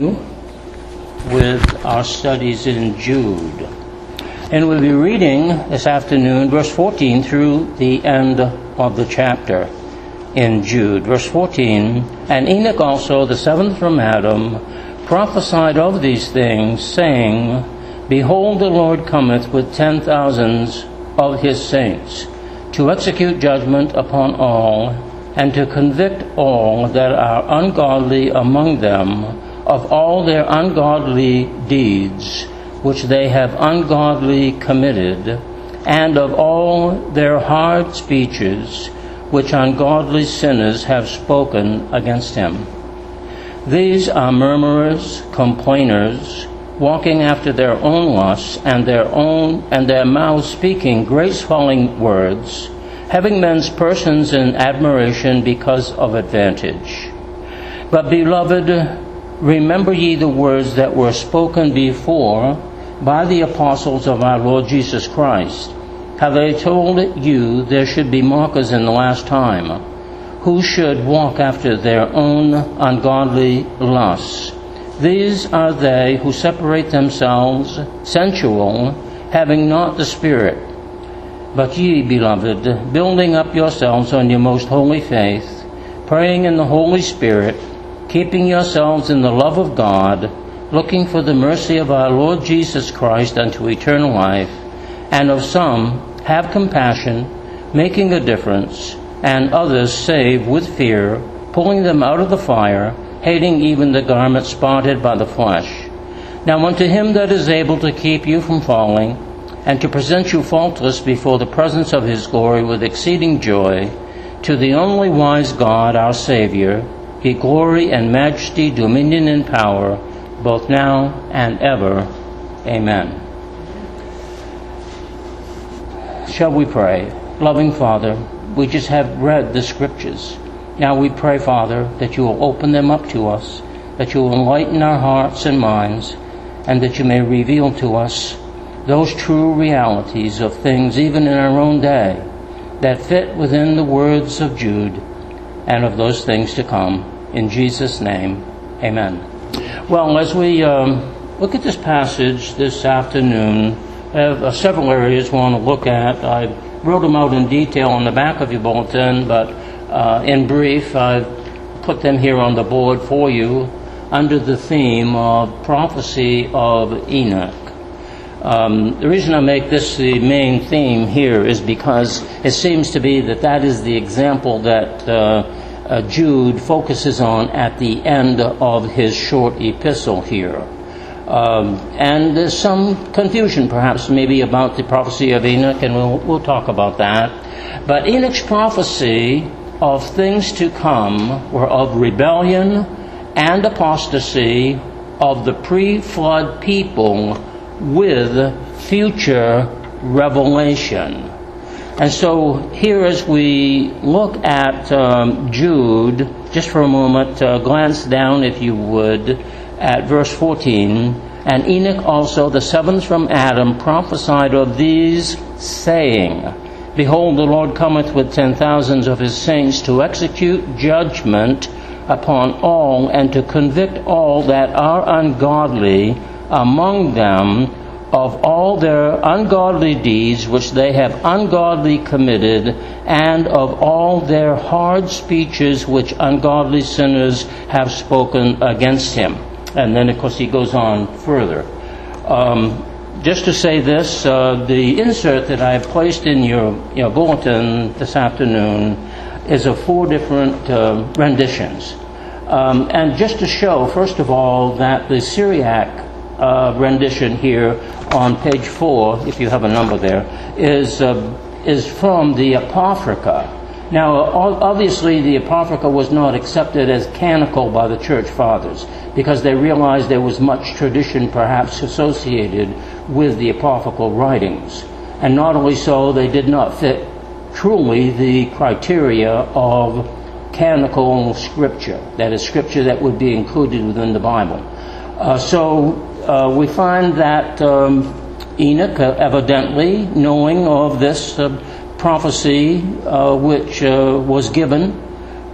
with our studies in Jude. And we'll be reading this afternoon verse 14 through the end of the chapter in Jude. Verse 14 And Enoch also, the seventh from Adam, prophesied of these things, saying, Behold, the Lord cometh with ten thousands of his saints, to execute judgment upon all, and to convict all that are ungodly among them of all their ungodly deeds which they have ungodly committed, and of all their hard speeches which ungodly sinners have spoken against him. These are murmurers, complainers, walking after their own lusts, and their own and their mouths speaking great swelling words, having men's persons in admiration because of advantage. But beloved, remember ye the words that were spoken before by the apostles of our Lord Jesus Christ. Have they told you there should be mockers in the last time, who should walk after their own ungodly lusts? These are they who separate themselves sensual, having not the Spirit. But ye, beloved, building up yourselves on your most holy faith, praying in the Holy Spirit, keeping yourselves in the love of God, looking for the mercy of our Lord Jesus Christ unto eternal life, and of some have compassion, making a difference, and others save with fear, pulling them out of the fire, hating even the garment spotted by the flesh. Now unto him that is able to keep you from falling, and to present you faultless before the presence of his glory with exceeding joy, to the only wise God, our Savior, be glory and majesty, dominion and power, both now and ever. Amen. Shall we pray? Loving Father, we just have read the scriptures. Now we pray, Father, that you will open them up to us, that you will enlighten our hearts and minds, and that you may reveal to us those true realities of things, even in our own day, that fit within the words of Jude and of those things to come. In Jesus' name, amen. Well, as we um, look at this passage this afternoon, I have uh, several areas we want to look at. I wrote them out in detail on the back of your bulletin, but uh, in brief, I've put them here on the board for you under the theme of prophecy of Enoch. Um, the reason I make this the main theme here is because it seems to be that that is the example that uh, uh, Jude focuses on at the end of his short epistle here. Um, and there's some confusion, perhaps, maybe about the prophecy of Enoch, and we'll, we'll talk about that. But Enoch's prophecy of things to come were of rebellion and apostasy of the pre flood people with future revelation. And so, here as we look at um, Jude, just for a moment, uh, glance down, if you would, at verse 14. And Enoch also, the seventh from Adam, prophesied of these, saying, Behold, the Lord cometh with ten thousands of his saints to execute judgment upon all and to convict all that are ungodly among them of all their ungodly deeds which they have ungodly committed, and of all their hard speeches which ungodly sinners have spoken against him. And then, of course, he goes on further. Um, just to say this, uh, the insert that I placed in your, your bulletin this afternoon is of four different uh, renditions. Um, and just to show, first of all, that the Syriac uh, rendition here on page four, if you have a number there, is, uh, is from the Apocrypha. Now, obviously, the Apocrypha was not accepted as canonical by the church fathers because they realized there was much tradition perhaps associated with the apocryphal writings. And not only so, they did not fit truly the criteria of canonical scripture, that is, scripture that would be included within the Bible. Uh, so uh, we find that um, Enoch, uh, evidently knowing of this uh, prophecy uh, which uh, was given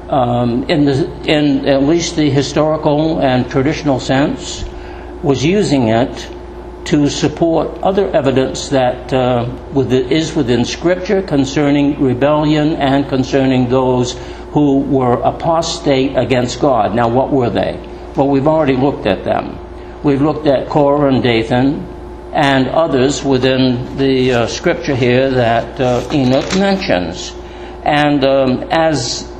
um, in, the, in at least the historical and traditional sense, was using it to support other evidence that uh, is within Scripture concerning rebellion and concerning those who were apostate against God. Now, what were they? Well, we've already looked at them. We've looked at Korah and Dathan and others within the uh, Scripture here that uh, Enoch mentions. And um, as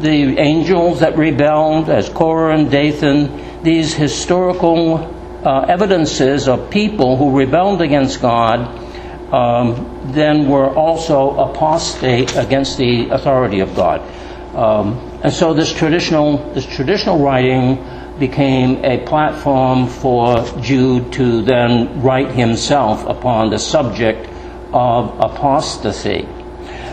the angels that rebelled, as Korah and Dathan, these historical uh, evidences of people who rebelled against God um, then were also apostate against the authority of God. Um, and so this traditional, this traditional writing became a platform for Jude to then write himself upon the subject of apostasy.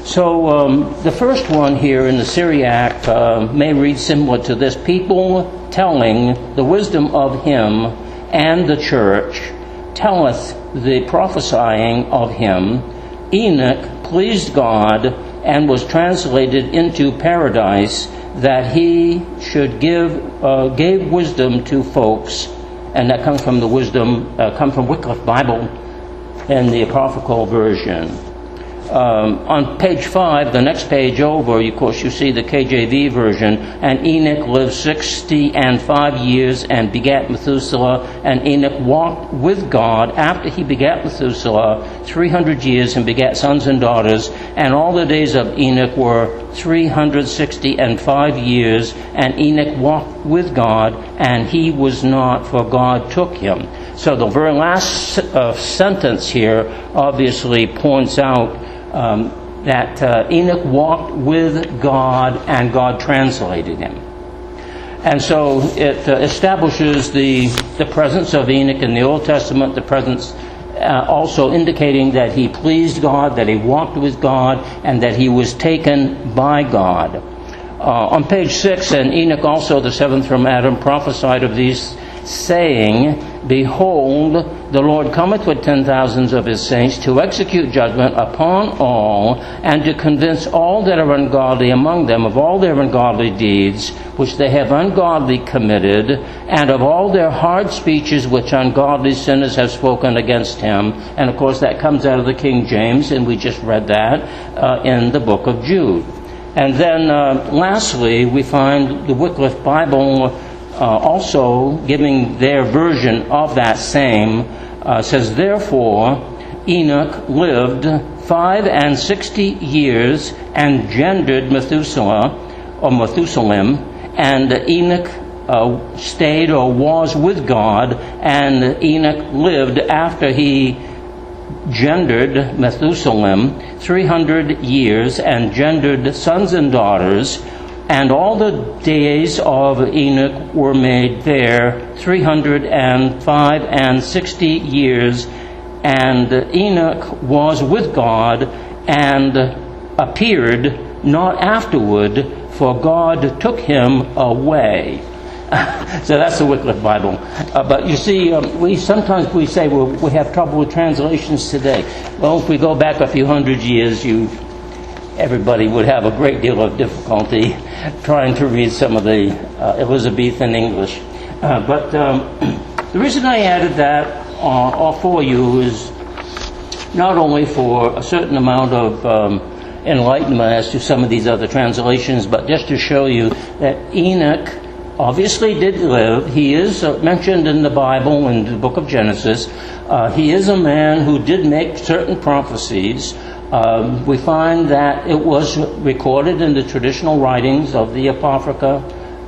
So um, the first one here in the Syriac uh, may read similar to this people telling the wisdom of him and the church telleth the prophesying of him. Enoch pleased God and was translated into paradise that he should give uh, gave wisdom to folks, and that comes from the wisdom uh, come from Wycliffe Bible and the apocryphal version. Um, on page five, the next page over, of course, you see the KJV version. And Enoch lived sixty and five years and begat Methuselah. And Enoch walked with God after he begat Methuselah three hundred years and begat sons and daughters. And all the days of Enoch were three hundred sixty and five years. And Enoch walked with God, and he was not, for God took him. So the very last uh, sentence here obviously points out um, that uh, Enoch walked with God and God translated him. And so it uh, establishes the, the presence of Enoch in the Old Testament, the presence uh, also indicating that he pleased God, that he walked with God, and that he was taken by God. Uh, on page 6, and Enoch also, the seventh from Adam, prophesied of these saying, Behold, the Lord cometh with ten thousands of his saints to execute judgment upon all, and to convince all that are ungodly among them of all their ungodly deeds which they have ungodly committed, and of all their hard speeches which ungodly sinners have spoken against him. And of course, that comes out of the King James, and we just read that uh, in the book of Jude. And then, uh, lastly, we find the Wycliffe Bible also giving their version of that same, uh, says, Therefore, Enoch lived five and sixty years and gendered Methuselah, or Methuselah, and Enoch uh, stayed or was with God, and Enoch lived after he gendered Methuselah 300 years and gendered sons and daughters and all the days of Enoch were made there 305 and 60 years. And Enoch was with God and appeared not afterward, for God took him away. so that's the Wycliffe Bible. Uh, but you see, um, we sometimes we say well, we have trouble with translations today. Well, if we go back a few hundred years, you everybody would have a great deal of difficulty trying to read some of the uh, Elizabethan English. Uh, but um, the reason I added that uh, for you is not only for a certain amount of um, enlightenment as to some of these other translations, but just to show you that Enoch obviously did live. He is uh, mentioned in the Bible in the book of Genesis. Uh, he is a man who did make certain prophecies. Um, we find that it was recorded in the traditional writings of the Apocrypha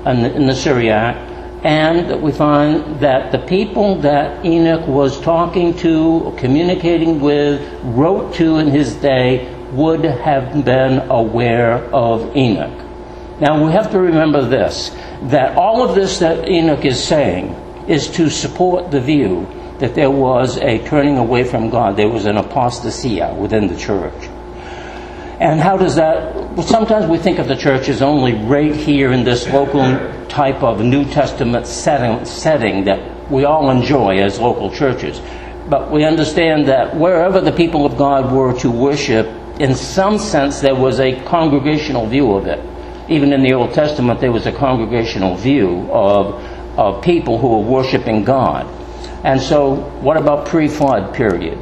and in the Syriac, and we find that the people that Enoch was talking to, communicating with, wrote to in his day would have been aware of Enoch. Now we have to remember this that all of this that Enoch is saying is to support the view that there was a turning away from God. There was an apostasia uh, within the church. And how does that? Well, sometimes we think of the church as only right here in this local type of New Testament setting, setting that we all enjoy as local churches. But we understand that wherever the people of God were to worship, in some sense, there was a congregational view of it. even in the Old Testament, there was a congregational view of, of people who were worshiping God. And so, what about pre flood period?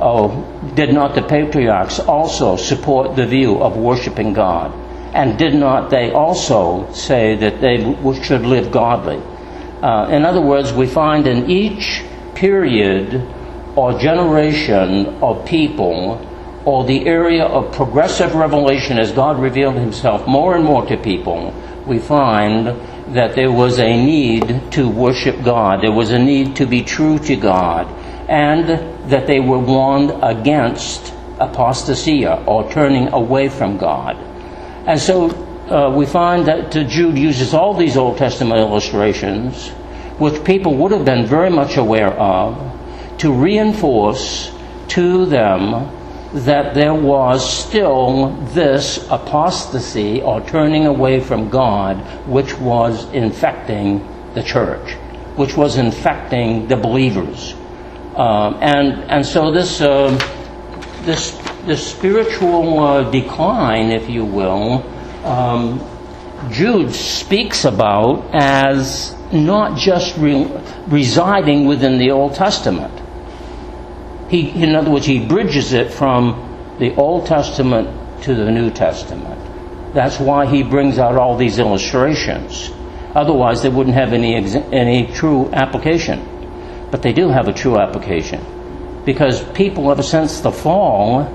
Oh, did not the patriarchs also support the view of worshiping God? And did not they also say that they should live godly? Uh, in other words, we find in each period or generation of people or the area of progressive revelation as God revealed himself more and more to people, we find that there was a need to worship God. There was a need to be true to God. And that they were warned against apostasia or turning away from God. And so uh, we find that Jude uses all these Old Testament illustrations, which people would have been very much aware of, to reinforce to them that there was still this apostasy or turning away from God, which was infecting the church, which was infecting the believers. Um, and, and so this, uh, this, this spiritual uh, decline, if you will, um, Jude speaks about as not just re- residing within the Old Testament he, in other words, he bridges it from the Old Testament to the New Testament. That's why he brings out all these illustrations. Otherwise, they wouldn't have any, any true application. But they do have a true application. Because people, ever since the fall,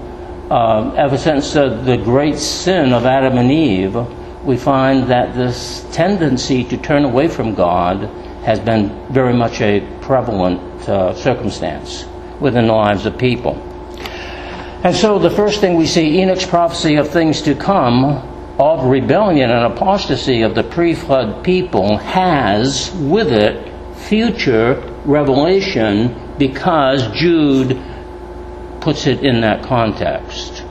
uh, ever since uh, the great sin of Adam and Eve, we find that this tendency to turn away from God has been very much a prevalent uh, circumstance within the lives of people. And so the first thing we see Enoch's prophecy of things to come, of rebellion and apostasy of the pre flood people, has with it future revelation because Jude puts it in that context.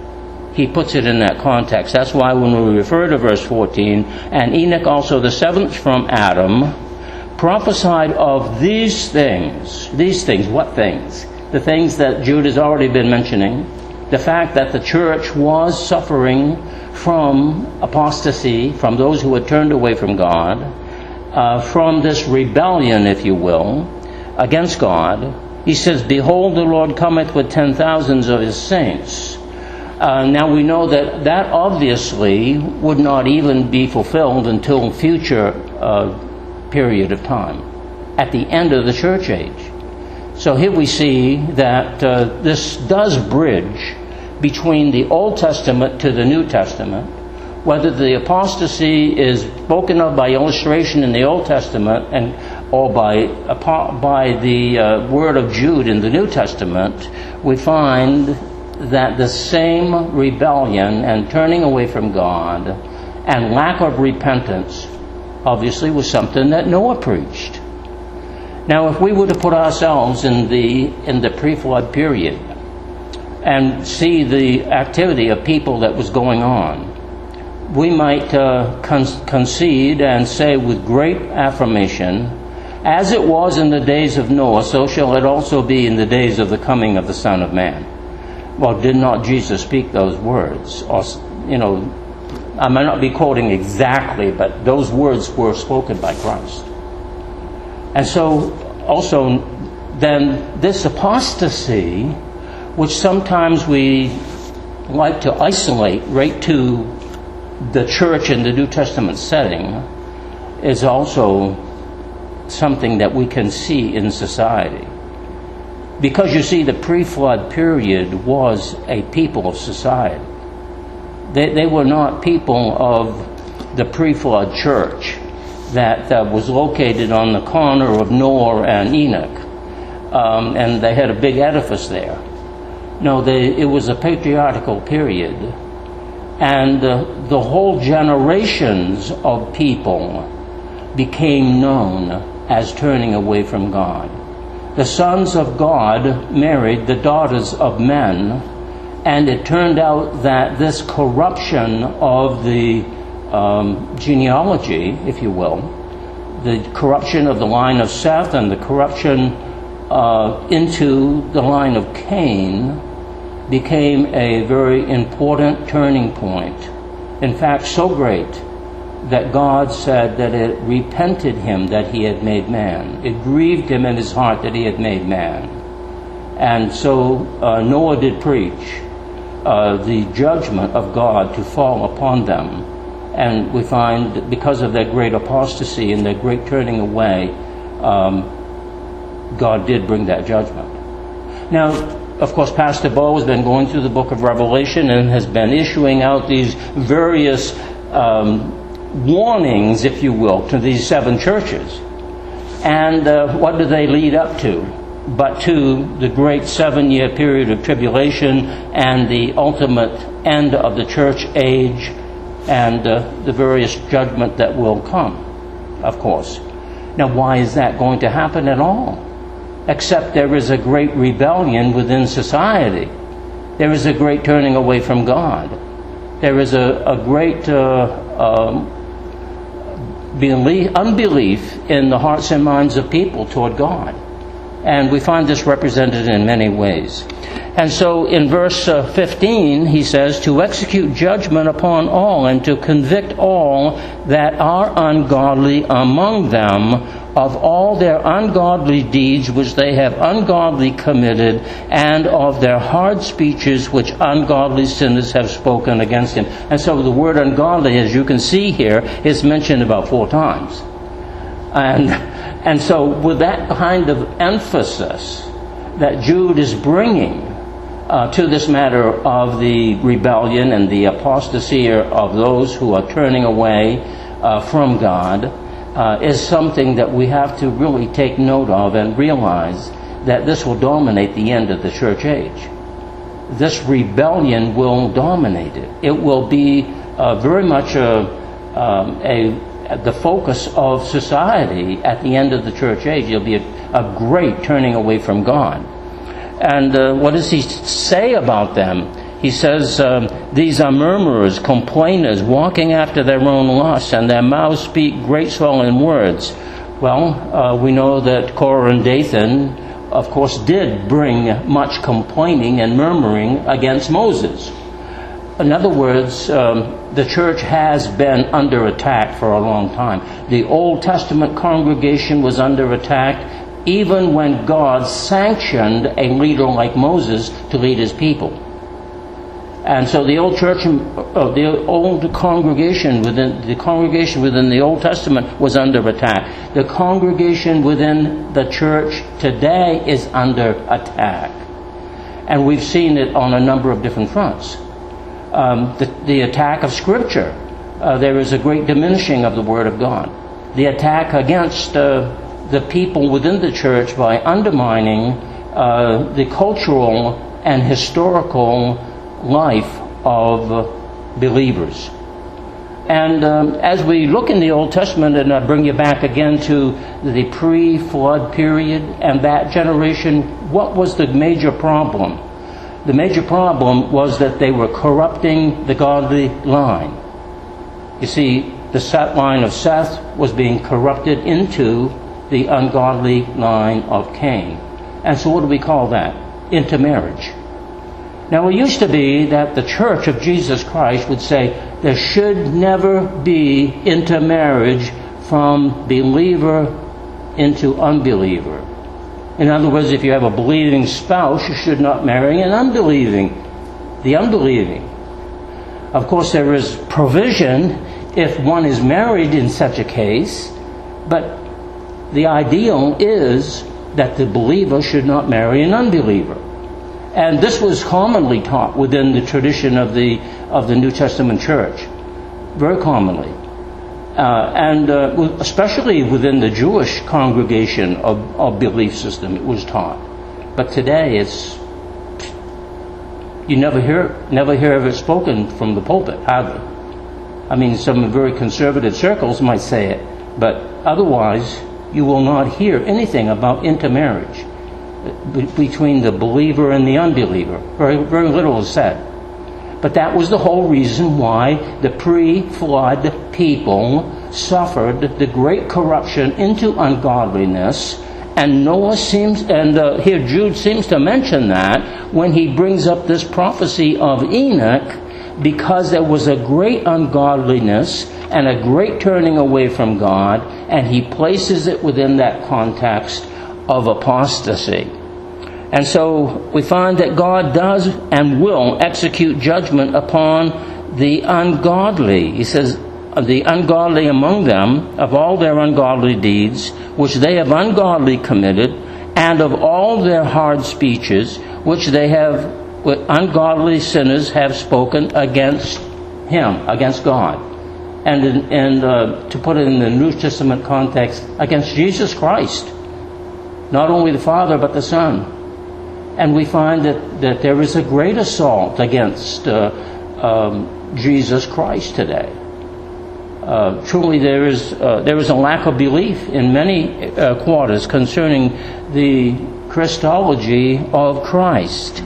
He puts it in that context. That's why when we refer to verse 14, and Enoch also the seventh from Adam, prophesied of these things. These things, what things? The things that Jude has already been mentioning, the fact that the church was suffering from apostasy, from those who had turned away from God, uh, from this rebellion, if you will, against God. He says, Behold, the Lord cometh with ten thousands of his saints. Uh, now we know that that obviously would not even be fulfilled until future uh, period of time, at the end of the church age. So here we see that uh, this does bridge between the Old Testament to the New Testament. Whether the apostasy is spoken of by illustration in the Old Testament and or by by the uh, word of Jude in the New Testament, we find that the same rebellion and turning away from God and lack of repentance obviously was something that Noah preached. Now, if we were to put ourselves in the, in the pre flood period and see the activity of people that was going on, we might uh, con- concede and say with great affirmation, as it was in the days of Noah, so shall it also be in the days of the coming of the Son of Man. Well, did not Jesus speak those words? Or, you know, I might not be quoting exactly, but those words were spoken by Christ. And so, also, then this apostasy, which sometimes we like to isolate right to the church in the New Testament setting, is also something that we can see in society. Because you see, the pre flood period was a people of society. They, they were not people of the pre flood church that uh, was located on the corner of Noah and Enoch. Um, and they had a big edifice there. No, they, it was a patriarchal period. And uh, the whole generations of people became known as turning away from God. The sons of God married the daughters of men, and it turned out that this corruption of the um, genealogy, if you will, the corruption of the line of Seth and the corruption uh, into the line of Cain became a very important turning point. In fact, so great that God said that it repented him that he had made man. It grieved him in his heart that he had made man. And so uh, Noah did preach uh, the judgment of God to fall upon them. And we find that because of their great apostasy and their great turning away, um, God did bring that judgment. Now, of course, Pastor Bo has been going through the book of Revelation and has been issuing out these various um, warnings, if you will, to these seven churches. And uh, what do they lead up to? But to the great seven year period of tribulation and the ultimate end of the church age and uh, the various judgment that will come, of course. Now, why is that going to happen at all? Except there is a great rebellion within society. There is a great turning away from God. There is a, a great uh, um, belief, unbelief in the hearts and minds of people toward God. And we find this represented in many ways. And so in verse uh, 15, he says, To execute judgment upon all and to convict all that are ungodly among them of all their ungodly deeds which they have ungodly committed, and of their hard speeches which ungodly sinners have spoken against him. And so the word ungodly, as you can see here, is mentioned about four times. And, and so with that kind of emphasis that Jude is bringing uh, to this matter of the rebellion and the apostasy of those who are turning away uh, from God, uh, is something that we have to really take note of and realize that this will dominate the end of the church age. This rebellion will dominate it. It will be uh, very much a, um, a, the focus of society at the end of the church age. It'll be a, a great turning away from God. And uh, what does he say about them? He says, um, These are murmurers, complainers, walking after their own lusts, and their mouths speak great swelling words. Well, uh, we know that Korah and Dathan, of course, did bring much complaining and murmuring against Moses. In other words, um, the church has been under attack for a long time. The Old Testament congregation was under attack even when God sanctioned a leader like Moses to lead his people. And so the old church, uh, the old congregation within the congregation within the Old Testament was under attack. The congregation within the church today is under attack, and we've seen it on a number of different fronts. Um, the, the, attack of Scripture, uh, there is a great diminishing of the Word of God. The attack against uh, the people within the church by undermining uh, the cultural and historical life of believers. And um, as we look in the Old Testament, and I bring you back again to the pre flood period and that generation, what was the major problem? The major problem was that they were corrupting the godly line. You see, the set line of Seth was being corrupted into the ungodly line of Cain. And so, what do we call that? Intermarriage. Now, it used to be that the Church of Jesus Christ would say there should never be intermarriage from believer into unbeliever. In other words, if you have a believing spouse, you should not marry an unbelieving, the unbelieving. Of course, there is provision if one is married in such a case, but the ideal is that the believer should not marry an unbeliever. And this was commonly taught within the tradition of the, of the New Testament church, very commonly. Uh, and uh, especially within the Jewish congregation of, of belief system, it was taught. But today, it's you never hear never hear of it spoken from the pulpit, hardly. I mean, some very conservative circles might say it, but otherwise, you will not hear anything about intermarriage between the believer and the unbeliever. Very, very little is said. But that was the whole reason why the pre flood people suffered the great corruption into ungodliness. And Noah seems, and uh, here Jude seems to mention that when he brings up this prophecy of Enoch, because there was a great ungodliness and a great turning away from God, and he places it within that context of apostasy. And so we find that God does and will execute judgment upon the ungodly. He says, uh, the ungodly among them, of all their ungodly deeds, which they have ungodly committed, and of all their hard speeches, which they have, ungodly sinners have spoken against Him, against God. And, in, and uh, to put it in the New Testament context, against Jesus Christ. Not only the Father, but the Son. And we find that, that there is a great assault against uh, um, Jesus Christ today. Uh, truly, there is, uh, there is a lack of belief in many uh, quarters concerning the Christology of Christ.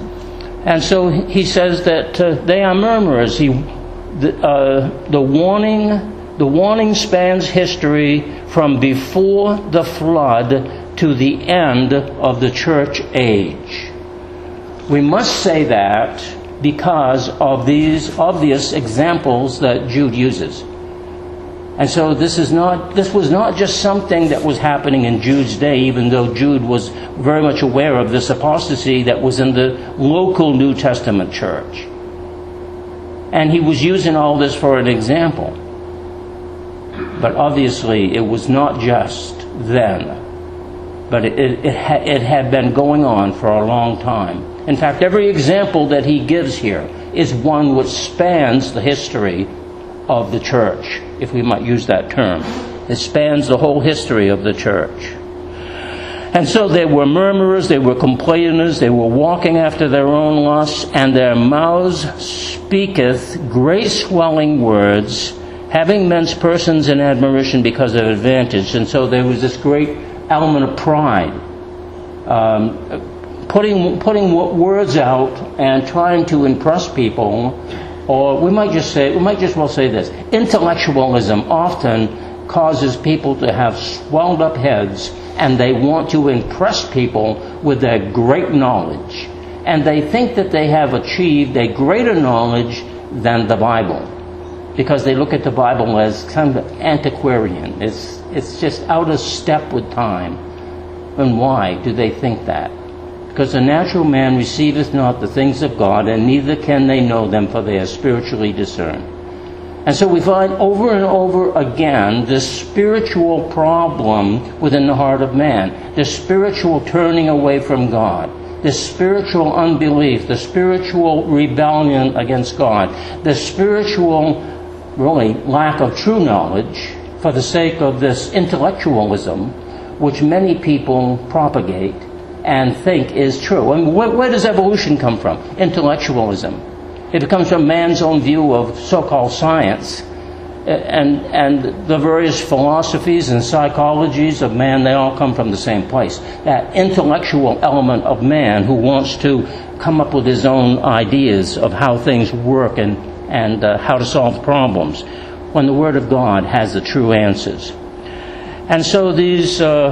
And so he says that uh, they are murmurers. He, the, uh, the, warning, the warning spans history from before the flood to the end of the church age. We must say that because of these obvious examples that Jude uses. And so this is not this was not just something that was happening in Jude's day, even though Jude was very much aware of this apostasy that was in the local New Testament church. And he was using all this for an example. But obviously it was not just then. But it, it, it, ha- it had been going on for a long time. In fact, every example that he gives here is one which spans the history of the church, if we might use that term. It spans the whole history of the church. And so they were murmurers, they were complainers, they were walking after their own lusts, and their mouths speaketh great swelling words, having men's persons in admiration because of advantage. And so there was this great element of pride. Um, putting, putting words out and trying to impress people or we might just say, we might just well say this intellectualism often causes people to have swelled up heads and they want to impress people with their great knowledge. And they think that they have achieved a greater knowledge than the Bible because they look at the Bible as kind of antiquarian. It's, it's just out of step with time. And why do they think that? Because the natural man receiveth not the things of God, and neither can they know them, for they are spiritually discerned. And so we find over and over again this spiritual problem within the heart of man, this spiritual turning away from God, this spiritual unbelief, the spiritual rebellion against God, the spiritual, really, lack of true knowledge for the sake of this intellectualism, which many people propagate and think is true. And where, where does evolution come from? Intellectualism. It comes from man's own view of so-called science. And, and the various philosophies and psychologies of man, they all come from the same place. That intellectual element of man who wants to come up with his own ideas of how things work and, and uh, how to solve problems, when the Word of God has the true answers. And so these, uh,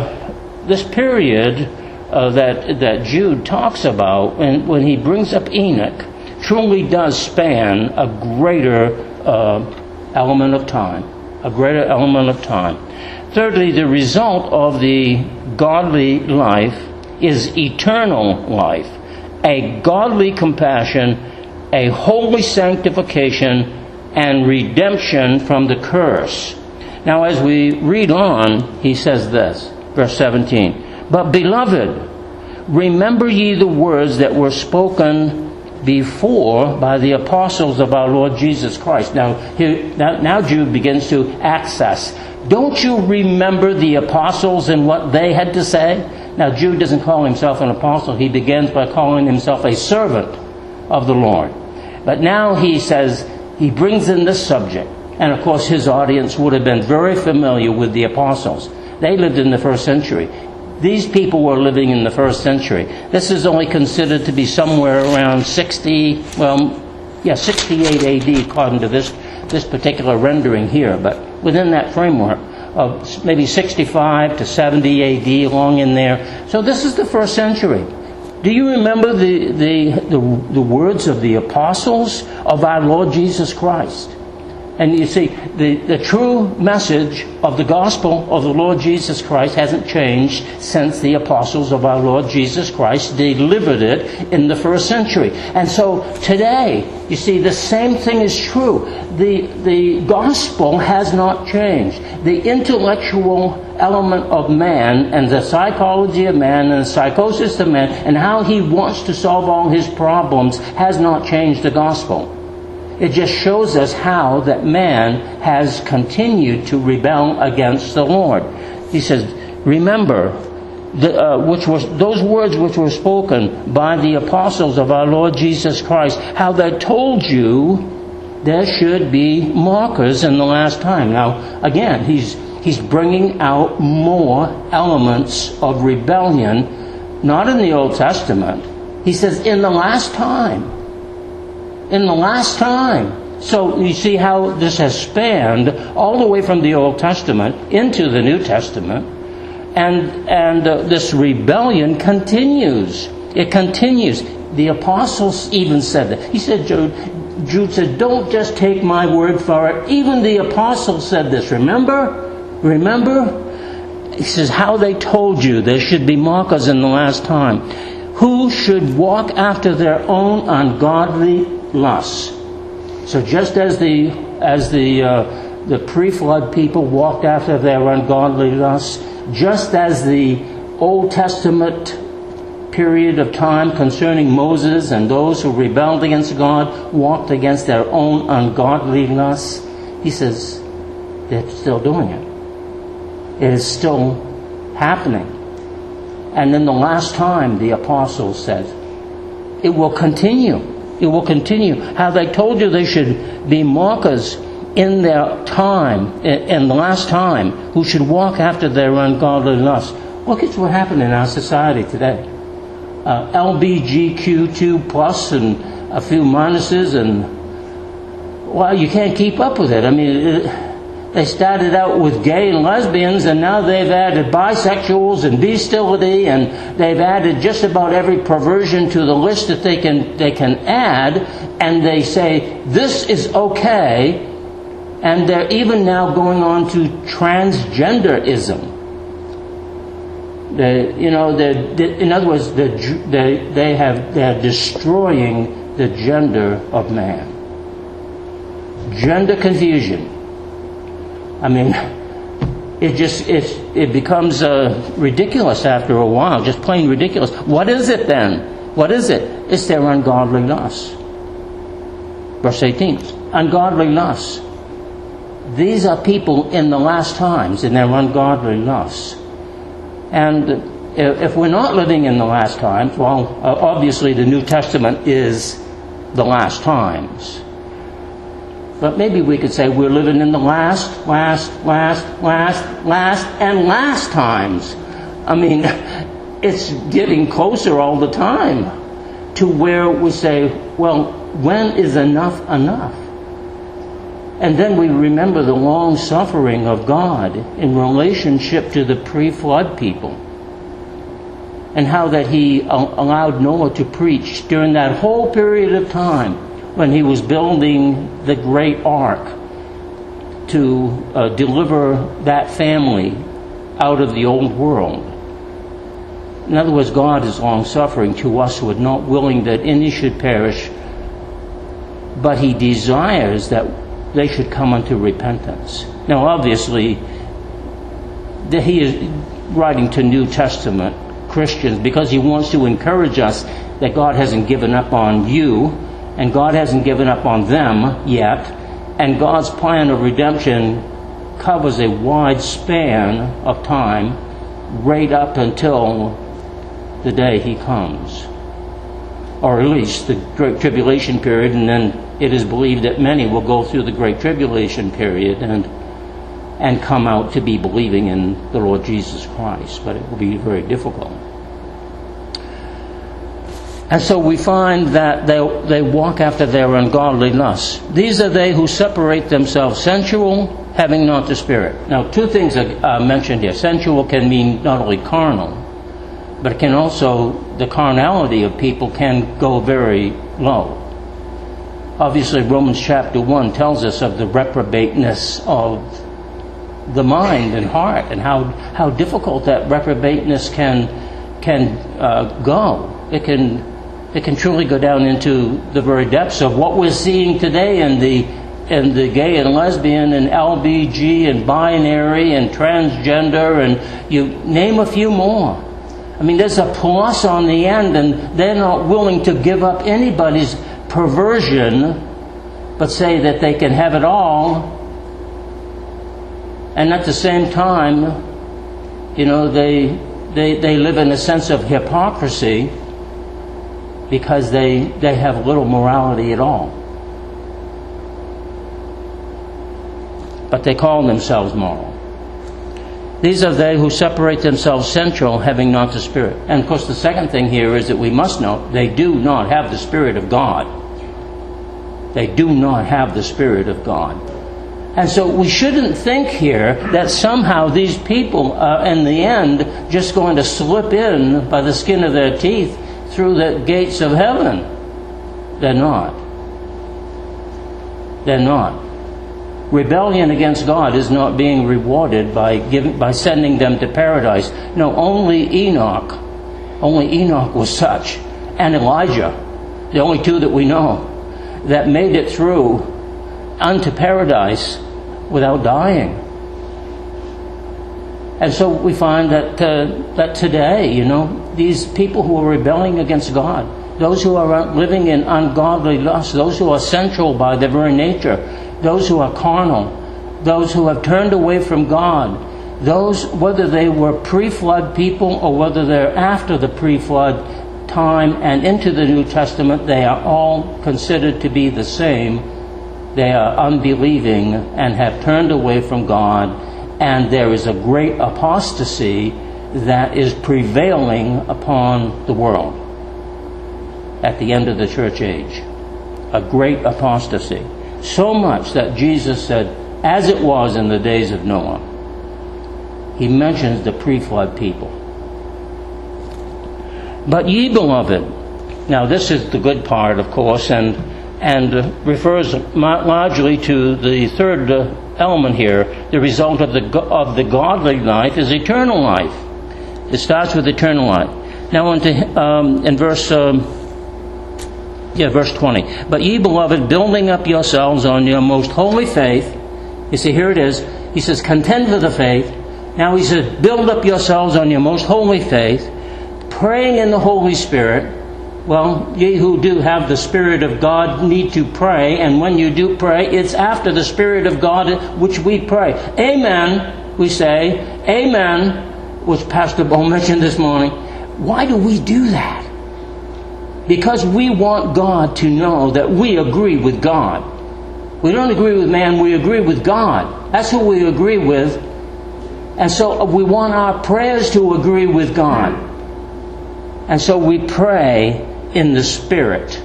this period uh, that, that Jude talks about when, when he brings up Enoch truly does span a greater uh, element of time. A greater element of time. Thirdly, the result of the godly life is eternal life, a godly compassion, a holy sanctification, and redemption from the curse. Now, as we read on, he says this, verse 17. But, beloved, remember ye the words that were spoken before by the apostles of our Lord Jesus Christ. Now, here, now, now Jude begins to access. Don't you remember the apostles and what they had to say? Now, Jude doesn't call himself an apostle. He begins by calling himself a servant of the Lord. But now he says, he brings in this subject. And of course, his audience would have been very familiar with the apostles. They lived in the first century. These people were living in the first century. This is only considered to be somewhere around 60, well, yeah, 68 AD according to this, this particular rendering here, but within that framework of maybe 65 to 70 AD along in there. So this is the first century. Do you remember the, the, the, the words of the apostles of our Lord Jesus Christ? And you see, the, the true message of the gospel of the Lord Jesus Christ hasn't changed since the apostles of our Lord Jesus Christ delivered it in the first century. And so today, you see, the same thing is true. The, the gospel has not changed. The intellectual element of man and the psychology of man and the psychosis of man and how he wants to solve all his problems has not changed the gospel. It just shows us how that man has continued to rebel against the Lord. He says, remember, the, uh, which was those words which were spoken by the apostles of our Lord Jesus Christ, how they told you there should be markers in the last time. Now, again, he's he's bringing out more elements of rebellion, not in the Old Testament. He says in the last time in the last time. So you see how this has spanned all the way from the Old Testament into the New Testament. And, and uh, this rebellion continues. It continues. The apostles even said that. He said, Jude, Jude said, don't just take my word for it. Even the apostles said this. Remember? Remember? He says, how they told you there should be markers in the last time. Who should walk after their own ungodly lusts. So just as the as the uh, the pre-flood people walked after their ungodly lusts, just as the Old Testament period of time concerning Moses and those who rebelled against God walked against their own ungodly lusts, he says they're still doing it. It is still happening. And then the last time the apostles said, it will continue. It will continue. How they told you they should be markers in their time, in the last time, who should walk after their ungodly lusts. Look at what happened in our society today. Uh, LBGQ2 plus and a few minuses, and well, you can't keep up with it. I mean, it, they started out with gay and lesbians, and now they've added bisexuals and bestiality, and they've added just about every perversion to the list that they can they can add, and they say this is okay, and they're even now going on to transgenderism. They, you know, they, in other words, they, they have they're destroying the gender of man. Gender confusion I mean, it just it, it becomes uh, ridiculous after a while, just plain ridiculous. What is it then? What is it? It's their ungodly lust. Verse 18 ungodly lust. These are people in the last times in their ungodly lust. And if we're not living in the last times, well, uh, obviously the New Testament is the last times. But maybe we could say we're living in the last, last, last, last, last, and last times. I mean, it's getting closer all the time to where we say, well, when is enough enough? And then we remember the long suffering of God in relationship to the pre flood people. And how that he allowed Noah to preach during that whole period of time when he was building the great ark to uh, deliver that family out of the old world. In other words, God is long suffering to us who are not willing that any should perish, but He desires that they should come unto repentance. Now, obviously, that He is writing to New Testament Christians because He wants to encourage us that God hasn't given up on you and God hasn't given up on them yet, and God's plan of redemption covers a wide span of time right up until the day He comes. Or at least the Great Tribulation period, and then it is believed that many will go through the Great Tribulation period and and come out to be believing in the Lord Jesus Christ, but it will be very difficult. And so we find that they, they walk after their ungodly lusts. These are they who separate themselves sensual, having not the Spirit. Now, two things are mentioned here. Sensual can mean not only carnal, but it can also the carnality of people can go very low. Obviously, Romans chapter 1 tells us of the reprobateness of the mind and heart and how, how difficult that reprobateness can, can uh, go. It can, it can truly go down into the very depths of what we're seeing today in the, in the gay and lesbian and LBG and binary and transgender and you name a few more. I mean, there's a plus on the end, and they're not willing to give up anybody's perversion, but say that they can have it all. And at the same time, you know, they, they, they live in a sense of hypocrisy because they, they have little morality at all. But they call themselves moral. These are they who separate themselves central, having not the Spirit. And of course, the second thing here is that we must note they do not have the Spirit of God. They do not have the Spirit of God. And so we shouldn't think here that somehow these people are, in the end, just going to slip in by the skin of their teeth through the gates of heaven. They're not. They're not rebellion against God is not being rewarded by, giving, by sending them to paradise. No, only Enoch, only Enoch was such, and Elijah, the only two that we know, that made it through unto paradise without dying. And so we find that, uh, that today, you know, these people who are rebelling against God, those who are living in ungodly lust, those who are sensual by their very nature, those who are carnal, those who have turned away from God, those, whether they were pre flood people or whether they're after the pre flood time and into the New Testament, they are all considered to be the same. They are unbelieving and have turned away from God, and there is a great apostasy that is prevailing upon the world at the end of the church age. A great apostasy. So much that Jesus said, as it was in the days of Noah. He mentions the pre flood people. But ye beloved, now this is the good part, of course, and, and refers largely to the third element here. The result of the, of the godly life is eternal life. It starts with eternal life. Now, into, um, in verse. Um, yeah, verse 20. But ye, beloved, building up yourselves on your most holy faith. You see, here it is. He says, contend for the faith. Now he says, build up yourselves on your most holy faith, praying in the Holy Spirit. Well, ye who do have the Spirit of God need to pray, and when you do pray, it's after the Spirit of God which we pray. Amen, we say. Amen, which Pastor mentioned this morning. Why do we do that? because we want God to know that we agree with God. We don't agree with man, we agree with God. That's who we agree with. And so we want our prayers to agree with God. And so we pray in the Spirit,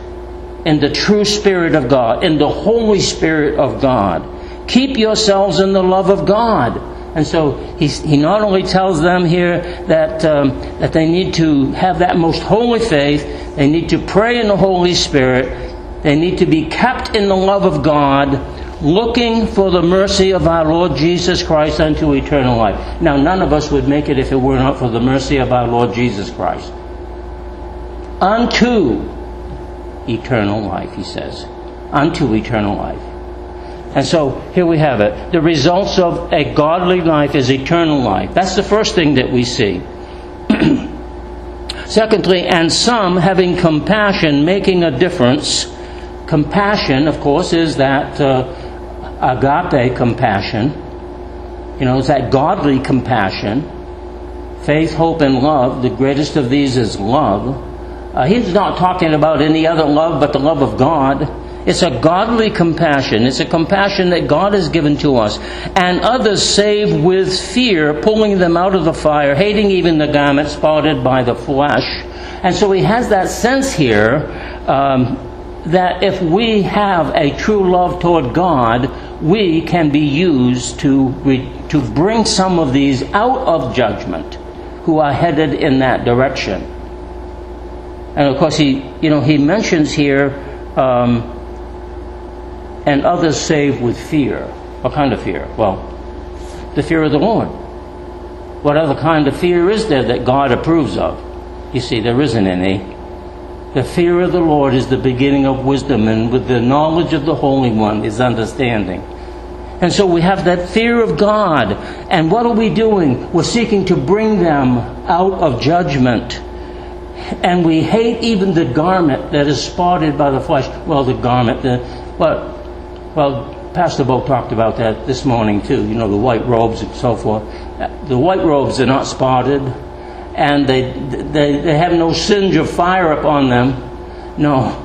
in the true Spirit of God, in the Holy Spirit of God. Keep yourselves in the love of God. And so he, he not only tells them here that, um, that they need to have that most holy faith, they need to pray in the Holy Spirit, they need to be kept in the love of God, looking for the mercy of our Lord Jesus Christ unto eternal life. Now, none of us would make it if it were not for the mercy of our Lord Jesus Christ. Unto eternal life, he says. Unto eternal life. And so here we have it. The results of a godly life is eternal life. That's the first thing that we see. Secondly, and some having compassion, making a difference. Compassion, of course, is that uh, agape compassion. You know, it's that godly compassion. Faith, hope, and love. The greatest of these is love. Uh, he's not talking about any other love but the love of God. It's a godly compassion. It's a compassion that God has given to us. And others save with fear, pulling them out of the fire, hating even the garment spotted by the flesh. And so he has that sense here um, that if we have a true love toward God, we can be used to, re- to bring some of these out of judgment who are headed in that direction. And of course, he, you know, he mentions here, um, and others saved with fear. What kind of fear? Well, the fear of the Lord. What other kind of fear is there that God approves of? You see, there isn't any. The fear of the Lord is the beginning of wisdom, and with the knowledge of the Holy One is understanding. And so we have that fear of God. And what are we doing? We're seeking to bring them out of judgment. And we hate even the garment that is spotted by the flesh. Well, the garment, the, what, well, Pastor Bo talked about that this morning too, you know, the white robes and so forth. The white robes are not spotted, and they, they, they have no singe of fire upon them. No.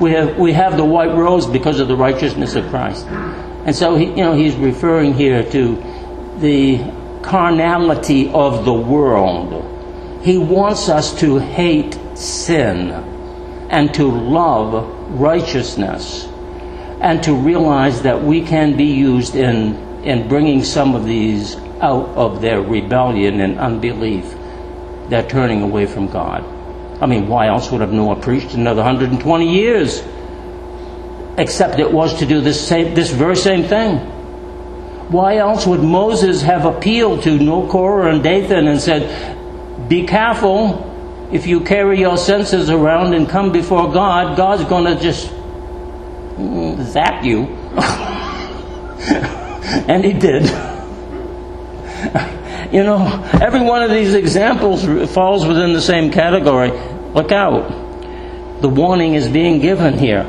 We have, we have the white robes because of the righteousness of Christ. And so, he, you know, he's referring here to the carnality of the world. He wants us to hate sin and to love righteousness and to realize that we can be used in, in bringing some of these out of their rebellion and unbelief. They're turning away from God. I mean, why else would have Noah preached another 120 years? except it was to do this, same, this very same thing. Why else would Moses have appealed to Korah and Dathan and said, Be careful, if you carry your senses around and come before God, God's going to just zap you. and he did. you know, every one of these examples falls within the same category. Look out. The warning is being given here.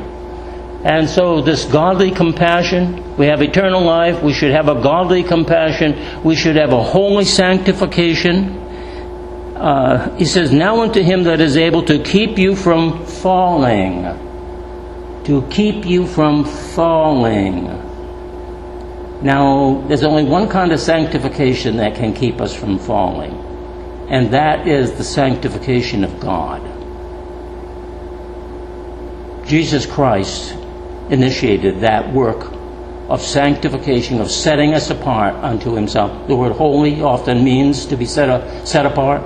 And so, this godly compassion, we have eternal life, we should have a godly compassion, we should have a holy sanctification. Uh, he says, Now unto him that is able to keep you from falling. To keep you from falling. Now, there's only one kind of sanctification that can keep us from falling, and that is the sanctification of God. Jesus Christ initiated that work of sanctification, of setting us apart unto himself. The word holy often means to be set, up, set apart,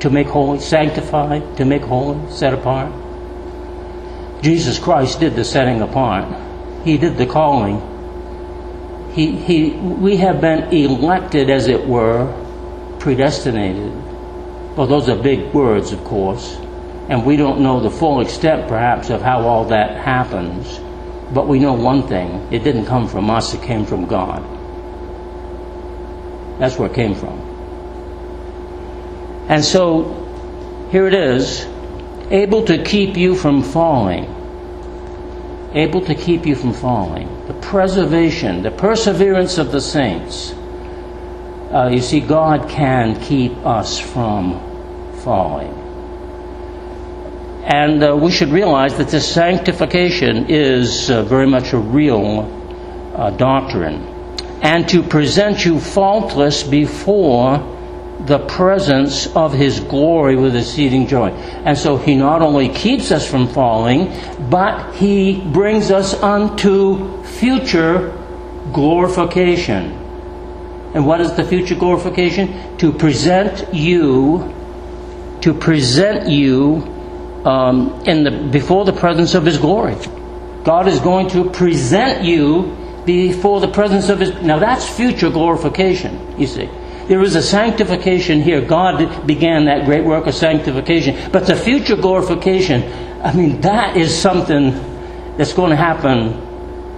to make holy, sanctified, to make holy, set apart. Jesus Christ did the setting apart. He did the calling. He, he, we have been elected, as it were, predestinated. Well, those are big words, of course, and we don't know the full extent, perhaps, of how all that happens. But we know one thing it didn't come from us, it came from God. That's where it came from. And so, here it is able to keep you from falling. Able to keep you from falling. The preservation, the perseverance of the saints. Uh, you see, God can keep us from falling. And uh, we should realize that this sanctification is uh, very much a real uh, doctrine. And to present you faultless before the presence of His glory with exceeding joy. And so He not only keeps us from falling, but He brings us unto future glorification. And what is the future glorification? To present you, to present you um, in the, before the presence of His glory. God is going to present you before the presence of His. Now that's future glorification, you see. There is a sanctification here. God began that great work of sanctification. But the future glorification, I mean, that is something that's going to happen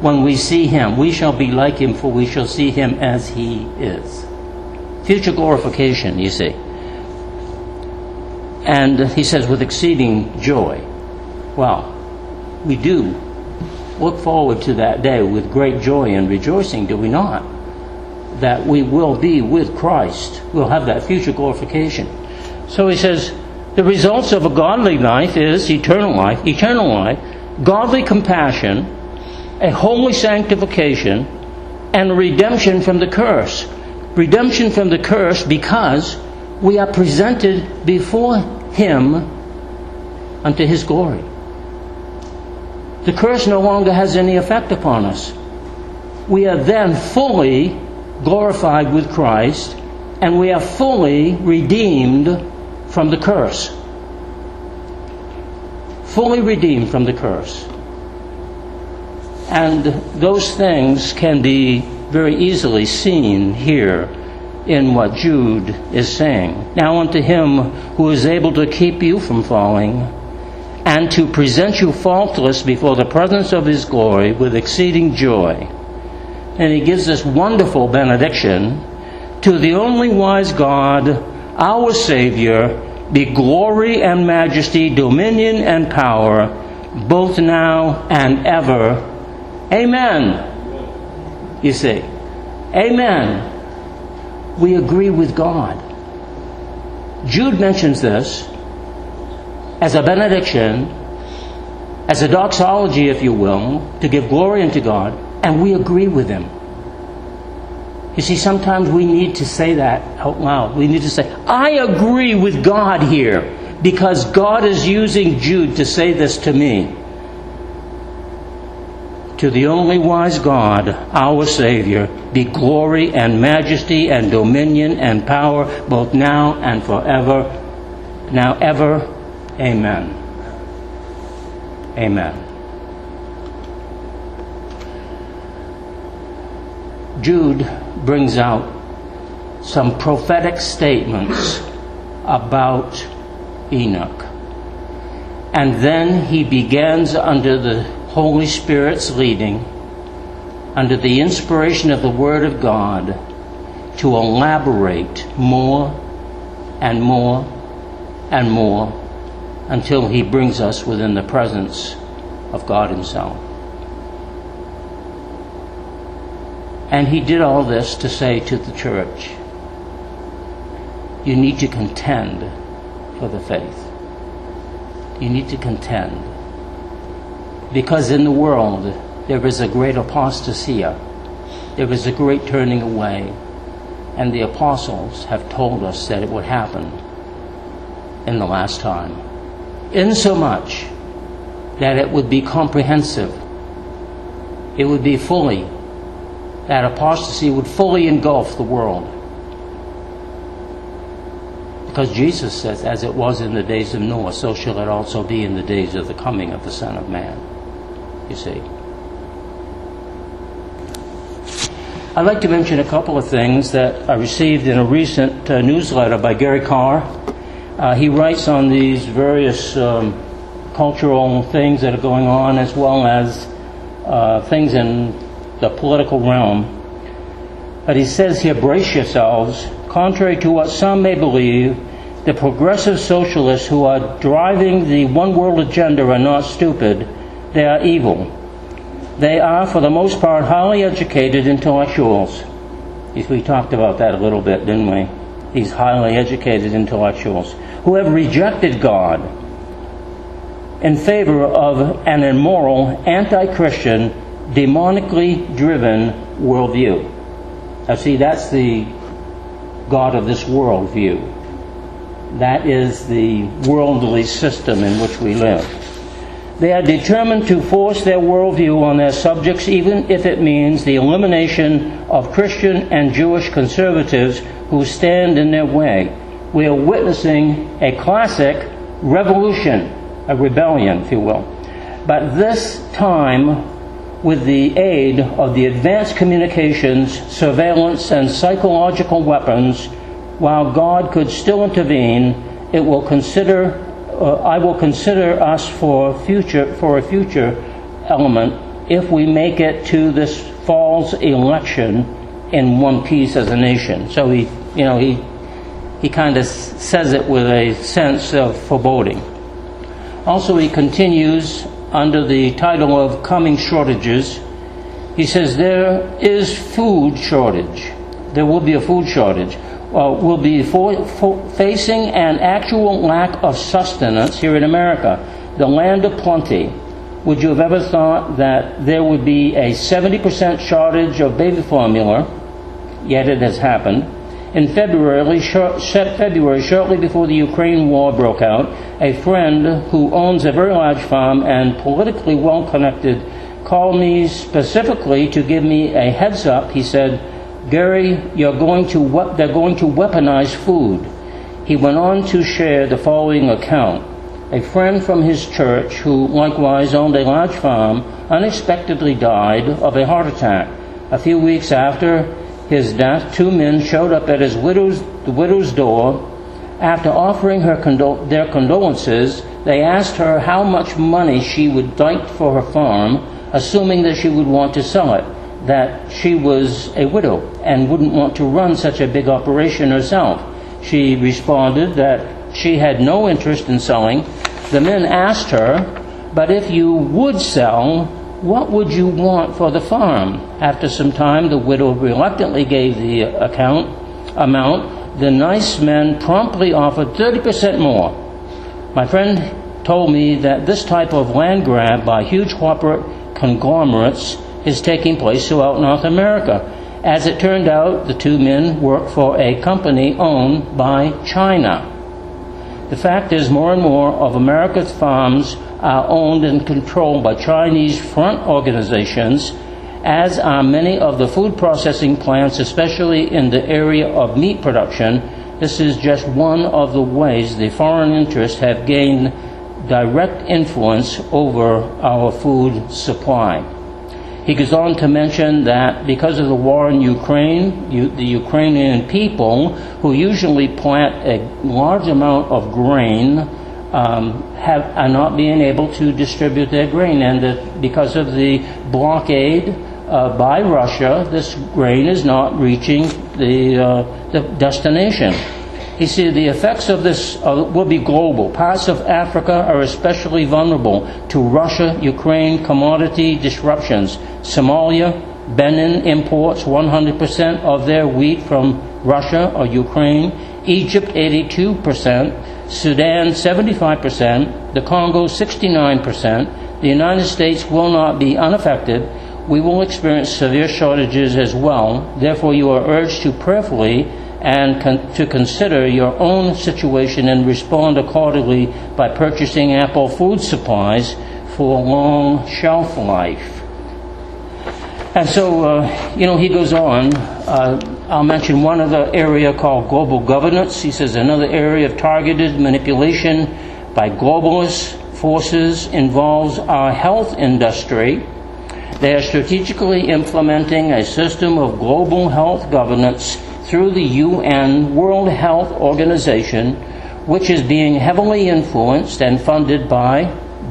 when we see Him. We shall be like Him, for we shall see Him as He is. Future glorification, you see. And he says, with exceeding joy. Well, we do look forward to that day with great joy and rejoicing, do we not? That we will be with Christ. We'll have that future glorification. So he says, the results of a godly life is eternal life, eternal life, godly compassion, a holy sanctification, and redemption from the curse. Redemption from the curse because we are presented before him unto his glory. The curse no longer has any effect upon us. We are then fully glorified with Christ and we are fully redeemed from the curse. fully redeemed from the curse. And those things can be very easily seen here in what Jude is saying. Now unto him who is able to keep you from falling and to present you faultless before the presence of his glory with exceeding joy. And he gives this wonderful benediction to the only wise God, our Savior, be glory and majesty, dominion and power, both now and ever. Amen. You see. Amen we agree with God. Jude mentions this as a benediction, as a doxology, if you will, to give glory unto God, and we agree with him. You see, sometimes we need to say that out loud. We need to say, I agree with God here because God is using Jude to say this to me to the only wise God, our Savior, be glory and majesty and dominion and power both now and forever. Now ever. Amen. Amen. Jude brings out some prophetic statements about Enoch. And then he begins under the Holy Spirit's leading, under the inspiration of the Word of God, to elaborate more and more and more until He brings us within the presence of God Himself. And He did all this to say to the church, you need to contend for the faith. You need to contend. Because in the world there is a great apostasia, there is a great turning away, and the apostles have told us that it would happen in the last time. Insomuch that it would be comprehensive, it would be fully, that apostasy would fully engulf the world. Because Jesus says, as it was in the days of Noah, so shall it also be in the days of the coming of the Son of Man you see. I'd like to mention a couple of things that I received in a recent uh, newsletter by Gary Kah. Uh, he writes on these various um, cultural things that are going on as well as uh, things in the political realm. But he says here, brace yourselves. Contrary to what some may believe, the progressive socialists who are driving the one world agenda are not stupid they are evil. They are, for the most part, highly educated intellectuals. We talked about that a little bit, didn't we? These highly educated intellectuals who have rejected God in favor of an immoral, anti Christian, demonically driven worldview. Now, see, that's the God of this world view. That is the worldly system in which we live. They are determined to force their worldview on their subjects, even if it means the elimination of Christian and Jewish conservatives who stand in their way. We are witnessing a classic revolution, a rebellion, if you will. But this time, with the aid of the advanced communications, surveillance, and psychological weapons, while God could still intervene, it will consider uh, I will consider us for future for a future element if we make it to this fall's election in one piece as a nation. So he, you know, he he kind of says it with a sense of foreboding. Also, he continues under the title of coming shortages. He says there is food shortage. There will be a food shortage uh, will be facing an actual lack of sustenance here in America, the land of plenty. Would you have ever thought that there would be a 70% shortage of baby formula? Yet it has happened. In February, short, February, shortly before the Ukraine war broke out, a friend who owns a very large farm and politically well connected called me specifically to give me a heads up. He said, Gary, you're going to they're going to weaponize food. He went on to share the following account. a friend from his church who likewise owned a large farm unexpectedly died of a heart attack. A few weeks after his death, two men showed up at his widow's, the widow's door. After offering her their condolences, they asked her how much money she would like for her farm, assuming that she would want to sell it, that she was a widow and wouldn't want to run such a big operation herself. She responded that she had no interest in selling. The men asked her, But if you would sell, what would you want for the farm? After some time, the widow reluctantly gave the account amount. The nice men promptly offered 30% more. My friend told me that this type of land grab by huge corporate conglomerates is taking place throughout North America. As it turned out, the two men worked for a company owned by China. The fact is, more and more of America's farms are owned and controlled by Chinese front organizations, as are many of the food processing plants, especially in the area of meat production. This is just one of the ways the foreign interests have gained direct influence over our food supply. He goes on to mention that because of the war in Ukraine, you, the Ukrainian people, who usually plant a large amount of grain, um, have, are not being able to distribute their grain, and that because of the blockade uh, by Russia, this grain is not reaching the, uh, the destination. He said the effects of this uh, will be global. Parts of Africa are especially vulnerable to Russia, Ukraine commodity disruptions. Somalia, Benin imports 100% of their wheat from Russia or Ukraine. Egypt 82%, Sudan 75%, the Congo 69%. The United States will not be unaffected. We will experience severe shortages as well. Therefore, you are urged to prayerfully and con- to consider your own situation and respond accordingly by purchasing ample food supplies for long shelf life. And so, uh, you know, he goes on. Uh, I'll mention one other area called global governance. He says another area of targeted manipulation by globalist forces involves our health industry. They are strategically implementing a system of global health governance through the UN World Health Organization, which is being heavily influenced and funded by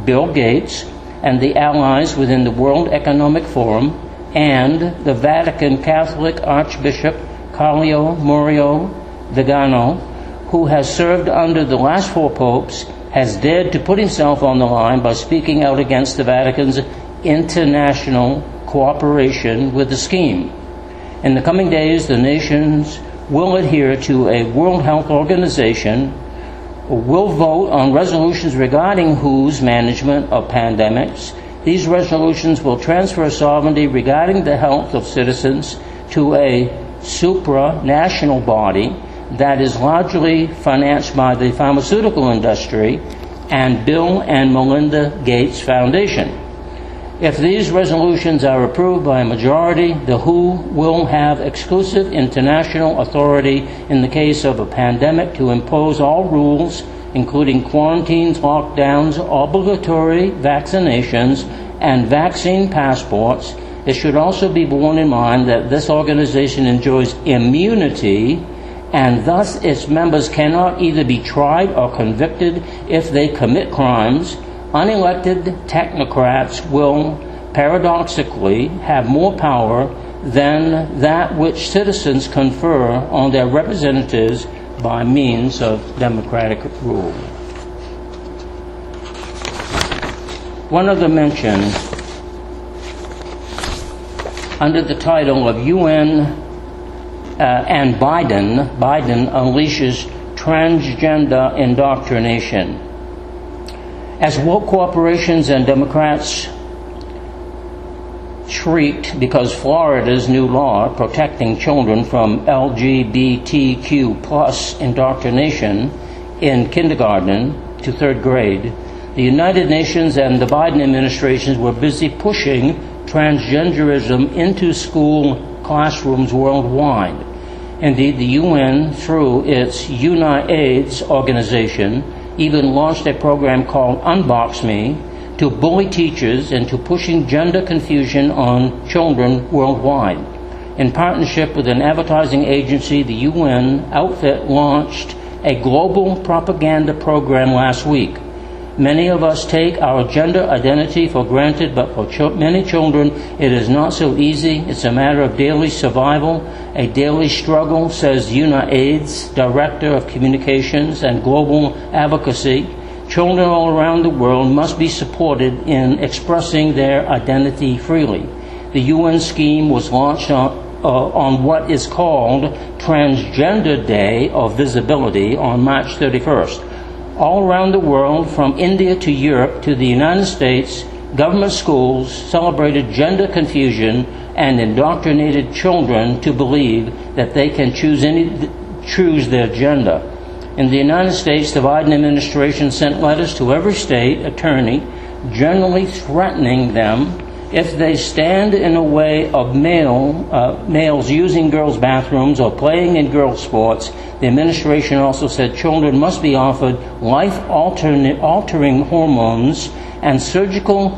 Bill Gates and the allies within the World Economic Forum and the Vatican Catholic Archbishop Carlo Maria Vigano, who has served under the last four popes, has dared to put himself on the line by speaking out against the Vatican's international cooperation with the scheme. In the coming days, the nations will adhere to a World Health Organization, will vote on resolutions regarding WHO's management of pandemics. These resolutions will transfer sovereignty regarding the health of citizens to a supranational body that is largely financed by the pharmaceutical industry and Bill and Melinda Gates Foundation. If these resolutions are approved by a majority, the WHO will have exclusive international authority in the case of a pandemic to impose all rules, including quarantines, lockdowns, obligatory vaccinations, and vaccine passports. It should also be borne in mind that this organization enjoys immunity and thus its members cannot either be tried or convicted if they commit crimes unelected technocrats will paradoxically have more power than that which citizens confer on their representatives by means of democratic rule. One other mention under the title of UN uh, and Biden, Biden unleashes transgender indoctrination. As woke corporations and Democrats shrieked because Florida's new law protecting children from LGBTQ plus indoctrination in kindergarten to third grade, the United Nations and the Biden administrations were busy pushing transgenderism into school classrooms worldwide. Indeed, the UN, through its UNAIDS organization, even launched a program called Unbox Me to bully teachers and to pushing gender confusion on children worldwide. In partnership with an advertising agency, the UN outfit launched a global propaganda program last week. Many of us take our gender identity for granted, but for ch- many children, it is not so easy. It's a matter of daily survival, a daily struggle, says UNAIDS, Director of Communications and Global Advocacy. Children all around the world must be supported in expressing their identity freely. The UN scheme was launched on, uh, on what is called Transgender Day of Visibility on March 31st all around the world, from India to Europe to the United States, government schools celebrated gender confusion and indoctrinated children to believe that they can choose any choose their gender. In the United States, the Biden administration sent letters to every state attorney, generally threatening them if they stand in the way of male, uh, males using girls' bathrooms or playing in girls' sports, the administration also said children must be offered life altering hormones and surgical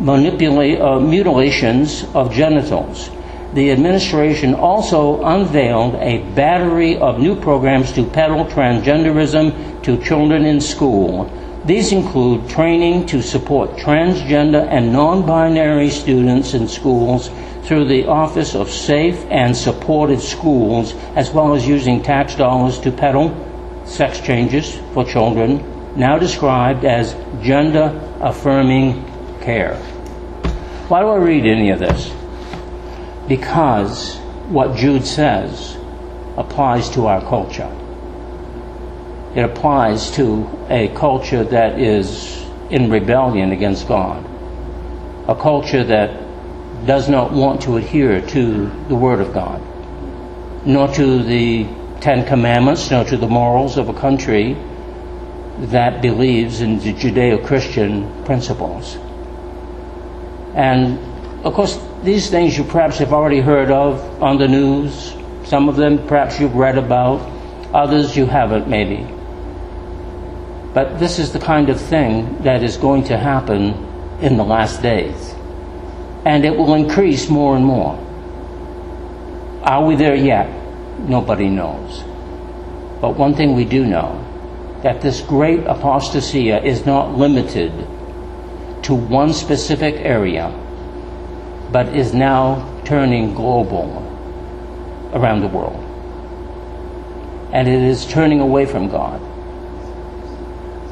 manipula- uh, mutilations of genitals. The administration also unveiled a battery of new programs to peddle transgenderism to children in school. These include training to support transgender and non binary students in schools through the Office of Safe and Supportive Schools, as well as using tax dollars to peddle sex changes for children, now described as gender affirming care. Why do I read any of this? Because what Jude says applies to our culture it applies to a culture that is in rebellion against God, a culture that does not want to adhere to the Word of God, nor to the Ten Commandments, nor to the morals of a country that believes in the Judeo Christian principles. And of course, these things you perhaps have already heard of on the news. Some of them perhaps you've read about, others you haven't, maybe. But this is the kind of thing that is going to happen in the last days. And it will increase more and more. Are we there yet? Nobody knows. But one thing we do know that this great apostasia is not limited to one specific area, but is now turning global around the world. And it is turning away from God.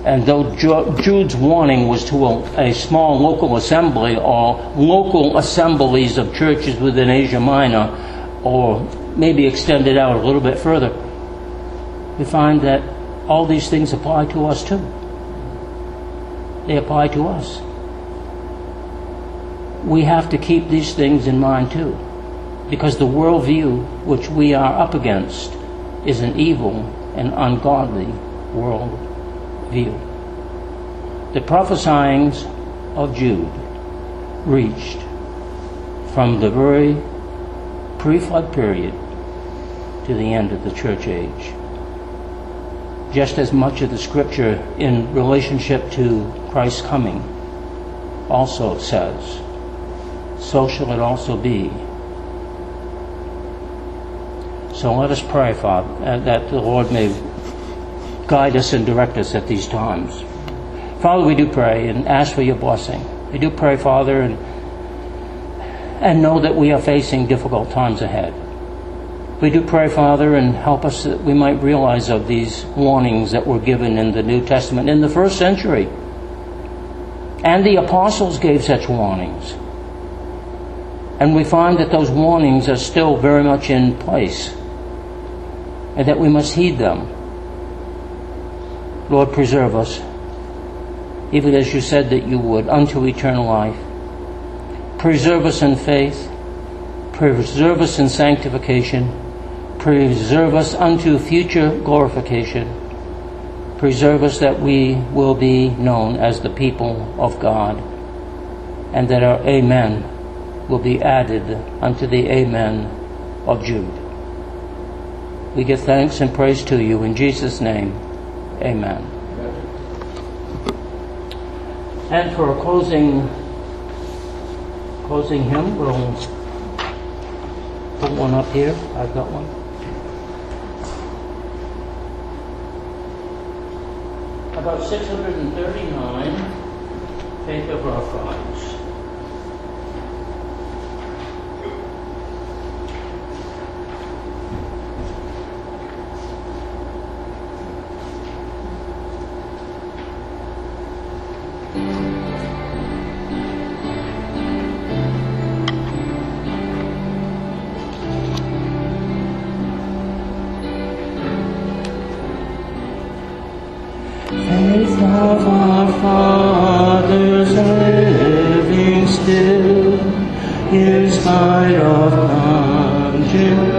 And though Jude's warning was to a, a, small local assembly or local assemblies of churches within Asia Minor, or maybe extended out a little bit further, we find that all these things apply to us too. They apply to us. We have to keep these things in mind too, because the worldview which we are up against is an evil and ungodly world view. The prophesyings of Jude reached from the very pre flood period to the end of the church age. Just as much of the scripture in relationship to Christ's coming also says, so shall it also be. So let us pray, Father, uh, that the Lord may guide us and direct us at these times. Father, we do pray and ask for your blessing. We do pray, Father, and, and know that we are facing difficult times ahead. We do pray, Father, and help us that we might realize of these warnings that were given in the New Testament in the first century. And the apostles gave such warnings. And we find that those warnings are still very much in place and that we must heed them Lord, preserve us, even as you said that you would, unto eternal life. Preserve us in faith, preserve us in sanctification, preserve us unto future glorification, preserve us that we will be known as the people of God, and that our Amen will be added unto the Amen of Jude. We give thanks and praise to you in Jesus' name. Amen. And for closing closing hymn, we'll put one up here. I've got one. About 639, Faith of Our Father. in spite of conscience.